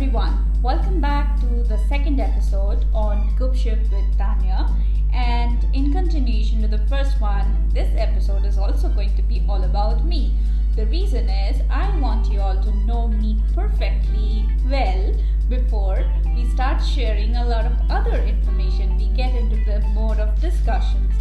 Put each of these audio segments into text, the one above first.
everyone. Welcome back to the second episode on Gupshup with Tanya. And in continuation to the first one, this episode is also going to be all about me. The reason is I want you all to know me perfectly well before we start sharing a lot of other information. We get into the mode of discussions.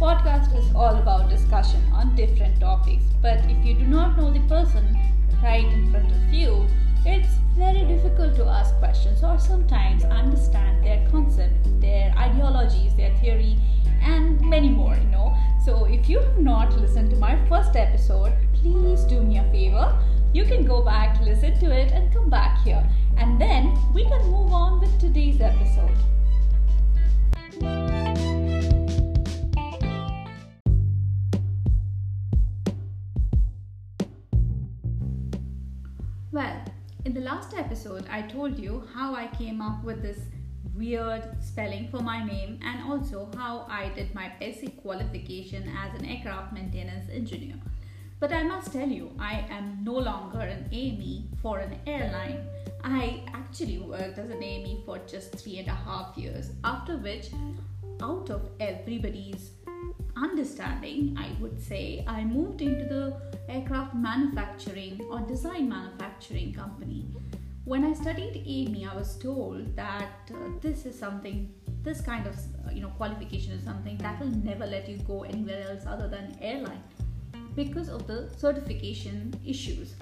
Podcast is all about discussion on different topics. But if you do not know the person right in front of you, it's very difficult to ask questions or sometimes understand their concept, their ideologies, their theory, and many more, you know. So, if you have not listened to my first episode, please do me a favor. You can go back, listen to it, and come back here. And then we can move on with today's episode. Episode, I told you how I came up with this weird spelling for my name and also how I did my basic qualification as an aircraft maintenance engineer. But I must tell you, I am no longer an AME for an airline. I actually worked as an AME for just three and a half years, after which, out of everybody's understanding, I would say, I moved into the aircraft manufacturing or design manufacturing company. When I studied AME, I was told that uh, this is something, this kind of uh, you know qualification is something that will never let you go anywhere else other than airline because of the certification issues.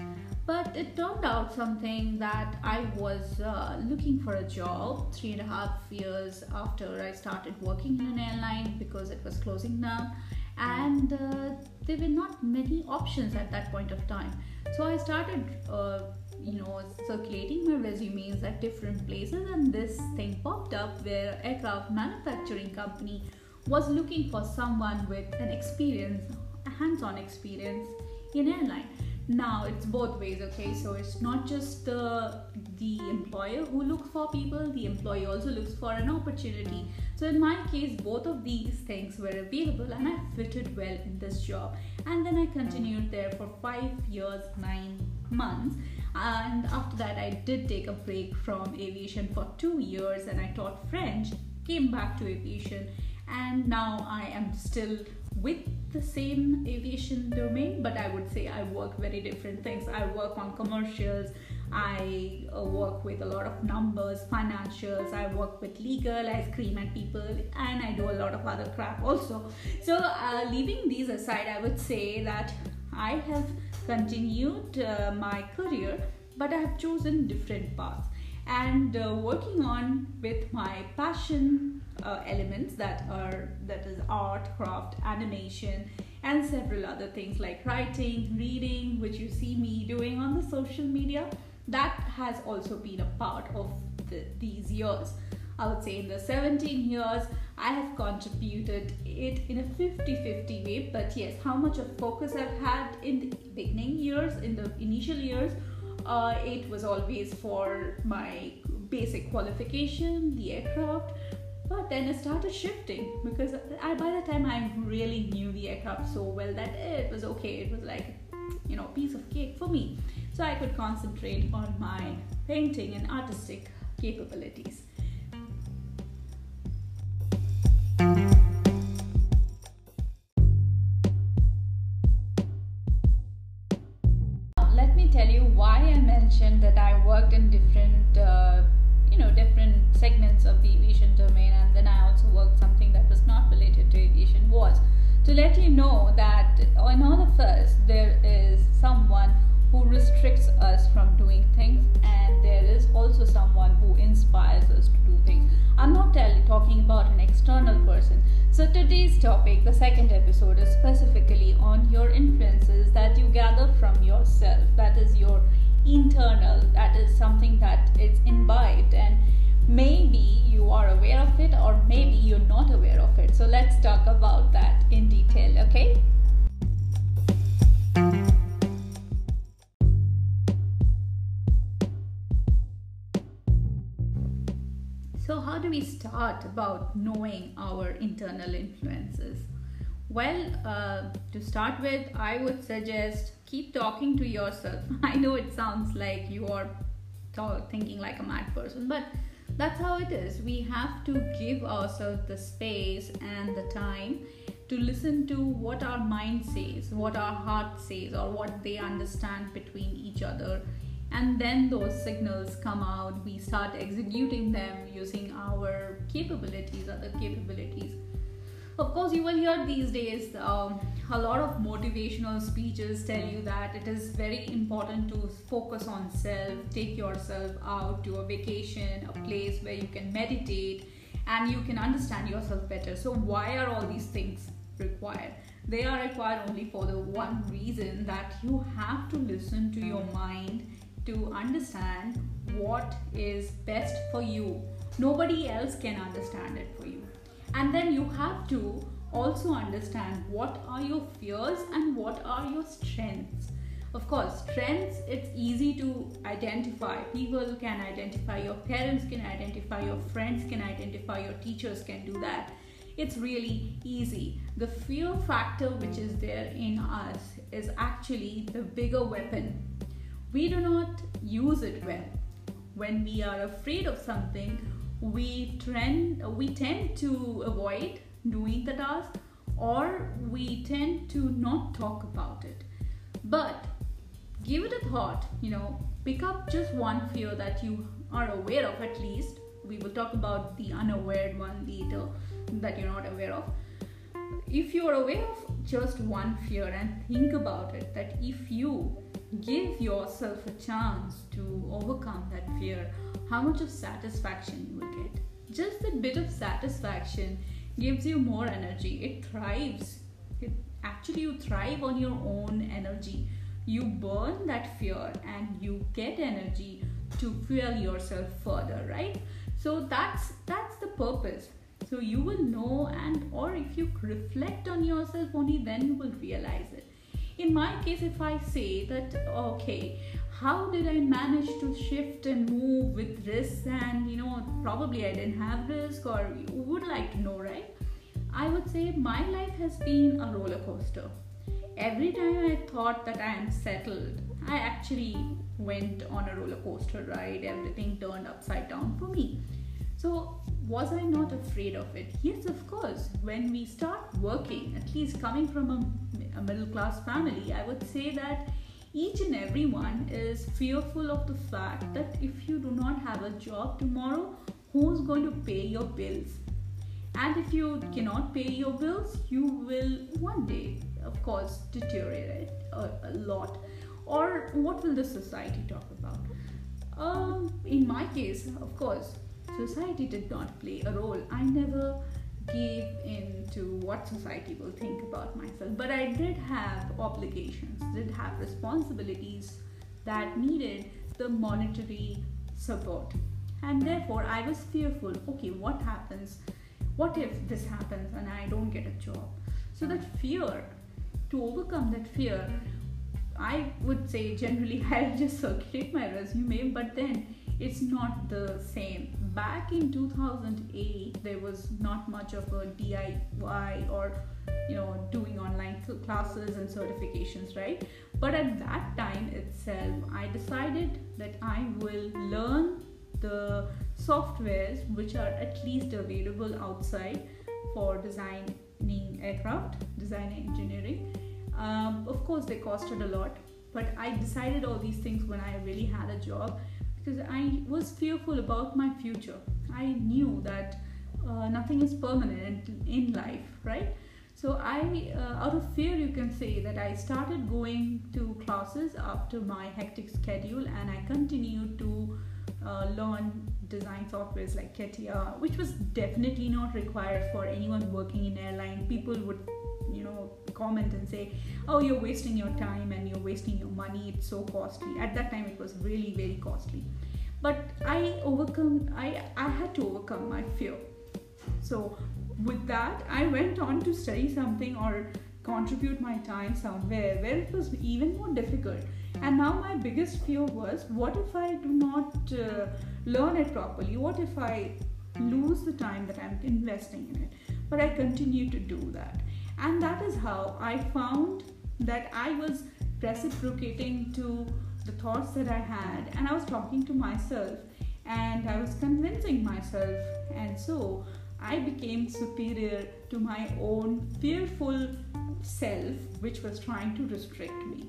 But it turned out something that I was uh, looking for a job three and a half years after I started working in an airline because it was closing down, and uh, there were not many options at that point of time. So I started. Uh, you know, circulating my resumes at different places, and this thing popped up where aircraft manufacturing company was looking for someone with an experience, a hands-on experience in airline now it's both ways okay? So it's not just the the employer who looks for people the employee also looks for an opportunity. So in my case both of these things were available and i fitted well in this job. And then i continued there for five years nine months. And after that i did take a break from aviation for two years and i taught french came back to aviation. And now i am still with the same aviation domain, but I would say I work very different things. I work on commercials, I uh, work with a lot of numbers, financials, I work with legal, I scream at people, and I do a lot of other crap also. So, uh, leaving these aside, I would say that I have continued uh, my career, but I have chosen different paths and uh, working on with my passion uh, elements that are that is art craft animation and several other things like writing reading which you see me doing on the social media that has also been a part of the, these years. I would say in the 17 years i have contributed it in a 50-50 way but yes how much of focus i've had in the beginning years in the initial years uh, it was always for my basic qualification the aircraft then it started shifting because I, by the time I really knew the aircraft so well that it was okay. It was like, you know, piece of cake for me. So I could concentrate on my painting and artistic capabilities. Now, Let me tell you why I mentioned that I worked in different. Uh, you know different segments of the aviation domain and then i also worked something that was not related to aviation was to let you know that in all of us there is someone who restricts us from doing things and there is also someone who inspires us to do things. I'm not tell, talking about an external person. So today's topic the second episode is specifically on your influences that you gather from yourself that is your internal that is something that is imbibed and maybe you are aware of it or maybe you're not aware of it. So let's talk about that in detail okay? So how do we start about knowing our internal influences? Well, uh, to start with, I would suggest keep talking to yourself. I know it sounds like you are thinking like a mad person. But that's how it is. We have to give ourselves the space and the time to listen to what our mind says, what our heart says, or what they understand between each other. And then those signals come out, we start executing them using our capabilities, other capabilities. Of course, you will hear these days um, a lot of motivational speeches tell you that it is very important to focus on self, take yourself out to a vacation, a place where you can meditate and you can understand yourself better. So, why are all these things required? They are required only for the one reason that you have to listen to your mind to understand what is best for you. Nobody else can understand it for you. And then you have to also understand what are your fears and what are your strengths. Of course strengths it's easy to identify. People can identify your parents can identify your friends can identify your teachers can do that. It's really easy. The fear factor which is there in us is actually the bigger weapon. We do not use it well. When we are afraid of something we trend we tend to avoid doing the task or we tend to not talk about it. But give it a thought you know pick up just one fear that you are aware of at least. We will talk about the unaware one later that you're not aware of. If you are aware of just one fear and think about it that if you give yourself a chance to overcome that fear how much of satisfaction you will just that bit of satisfaction gives you more energy. It thrives. It, actually you thrive on your own energy. You burn that fear and you get energy to fuel yourself further right? So that's that's the purpose. So you will know and or if you reflect on yourself only then you will realize it in my case if i say that okay how did I manage to shift and move with risk? And you know, probably I didn't have risk, or you would like to know, right? I would say my life has been a roller coaster. Every time I thought that I am settled, I actually went on a roller coaster ride. Everything turned upside down for me. So, was I not afraid of it? Yes, of course. When we start working, at least coming from a, a middle class family, I would say that each and every one is fearful of the fact that if you do not have a job tomorrow, who's going to pay your bills? And if you cannot pay your bills, you will one day, of course, deteriorate a, a lot. Or what will the society talk about? Um, in my case, of course, society did not play a role. I never gave in to what society will think about myself. But I did have obligations, did have responsibilities that needed the monetary support. And therefore, I was fearful okay, what happens? What if this happens and I don't get a job? So, that fear, to overcome that fear, I would say generally I'll just circulate my resume, but then it's not the same. Back in 2008, there was not much of a DIY or you know doing online classes and certifications, right? But at that time itself, I decided that I will learn the softwares which are at least available outside for designing aircraft, design engineering. Um, of course, they costed a lot, but I decided all these things when I really had a job because I was fearful about my future. I knew that uh, nothing is permanent in life, right? So I, uh, out of fear, you can say that I started going to classes after my hectic schedule, and I continued to uh, learn design softwares like CATIA, which was definitely not required for anyone working in airline. People would comment and say oh you're wasting your time and you're wasting your money. It's so costly. At that time it was really very costly. But i overcome i i had to overcome my fear. So with that i went on to study something or contribute my time somewhere where it was even more difficult. And now my biggest fear was what if i do not uh, learn it properly? What if i lose the time that i'm investing in it? But i continue to do that and that is how I found that I was reciprocating to the thoughts that I had, and I was talking to myself and I was convincing myself, and so I became superior to my own fearful self, which was trying to restrict me.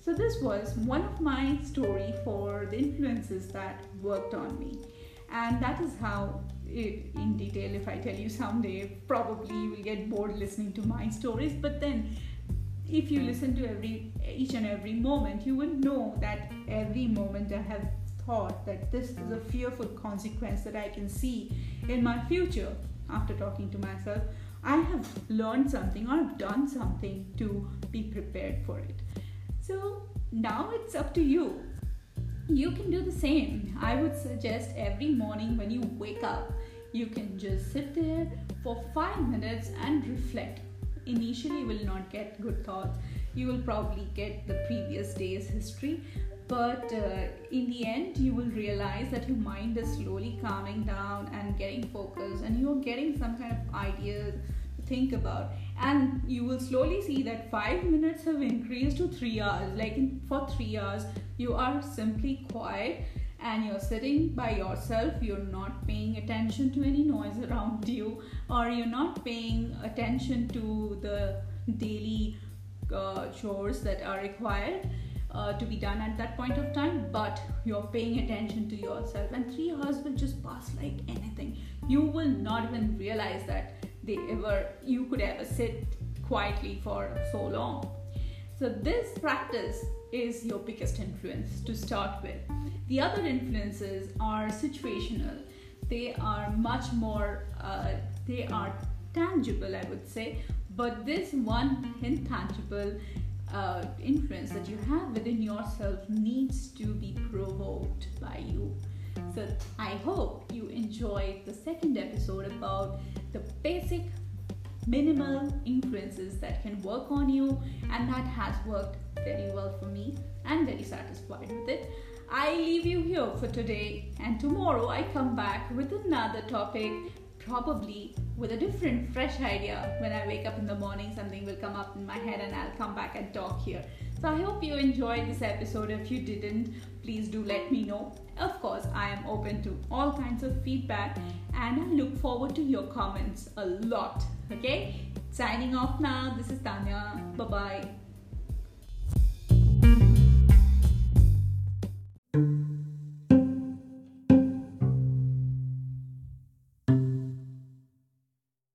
So, this was one of my story for the influences that worked on me, and that is how in detail if i tell you someday probably you will get bored listening to my stories. But then if you listen to every each and every moment you will know that every moment i have thought that this is a fearful consequence that i can see in my future. After talking to myself i have learned something or done something to be prepared for it. So now it's up to you you can do the same. I would suggest every morning when you wake up, you can just sit there for five minutes and reflect. Initially, you will not get good thoughts, you will probably get the previous day's history, but uh, in the end, you will realize that your mind is slowly calming down and getting focused, and you're getting some kind of ideas to think about. And you will slowly see that five minutes have increased to three hours. Like in, for three hours, you are simply quiet and you're sitting by yourself, you're not paying attention to any noise around you, or you're not paying attention to the daily uh, chores that are required. Uh, to be done at that point of time, but you're paying attention to yourself, and three hours will just pass like anything. You will not even realize that they ever you could ever sit quietly for so long. So this practice is your biggest influence to start with. The other influences are situational. They are much more, uh, they are tangible, I would say. But this one intangible uh, influence that you have within yourself needs to be provoked by you. So I hope you enjoyed the second episode about the basic minimal influences that can work on you and that has worked very well for me I'm very satisfied with it. I leave you here for today, and tomorrow I come back with another topic, probably with a different, fresh idea. When I wake up in the morning, something will come up in my head, and I'll come back and talk here. So I hope you enjoyed this episode. If you didn't, please do let me know. Of course, I am open to all kinds of feedback, and I look forward to your comments a lot. Okay, signing off now. This is Tanya. Bye bye.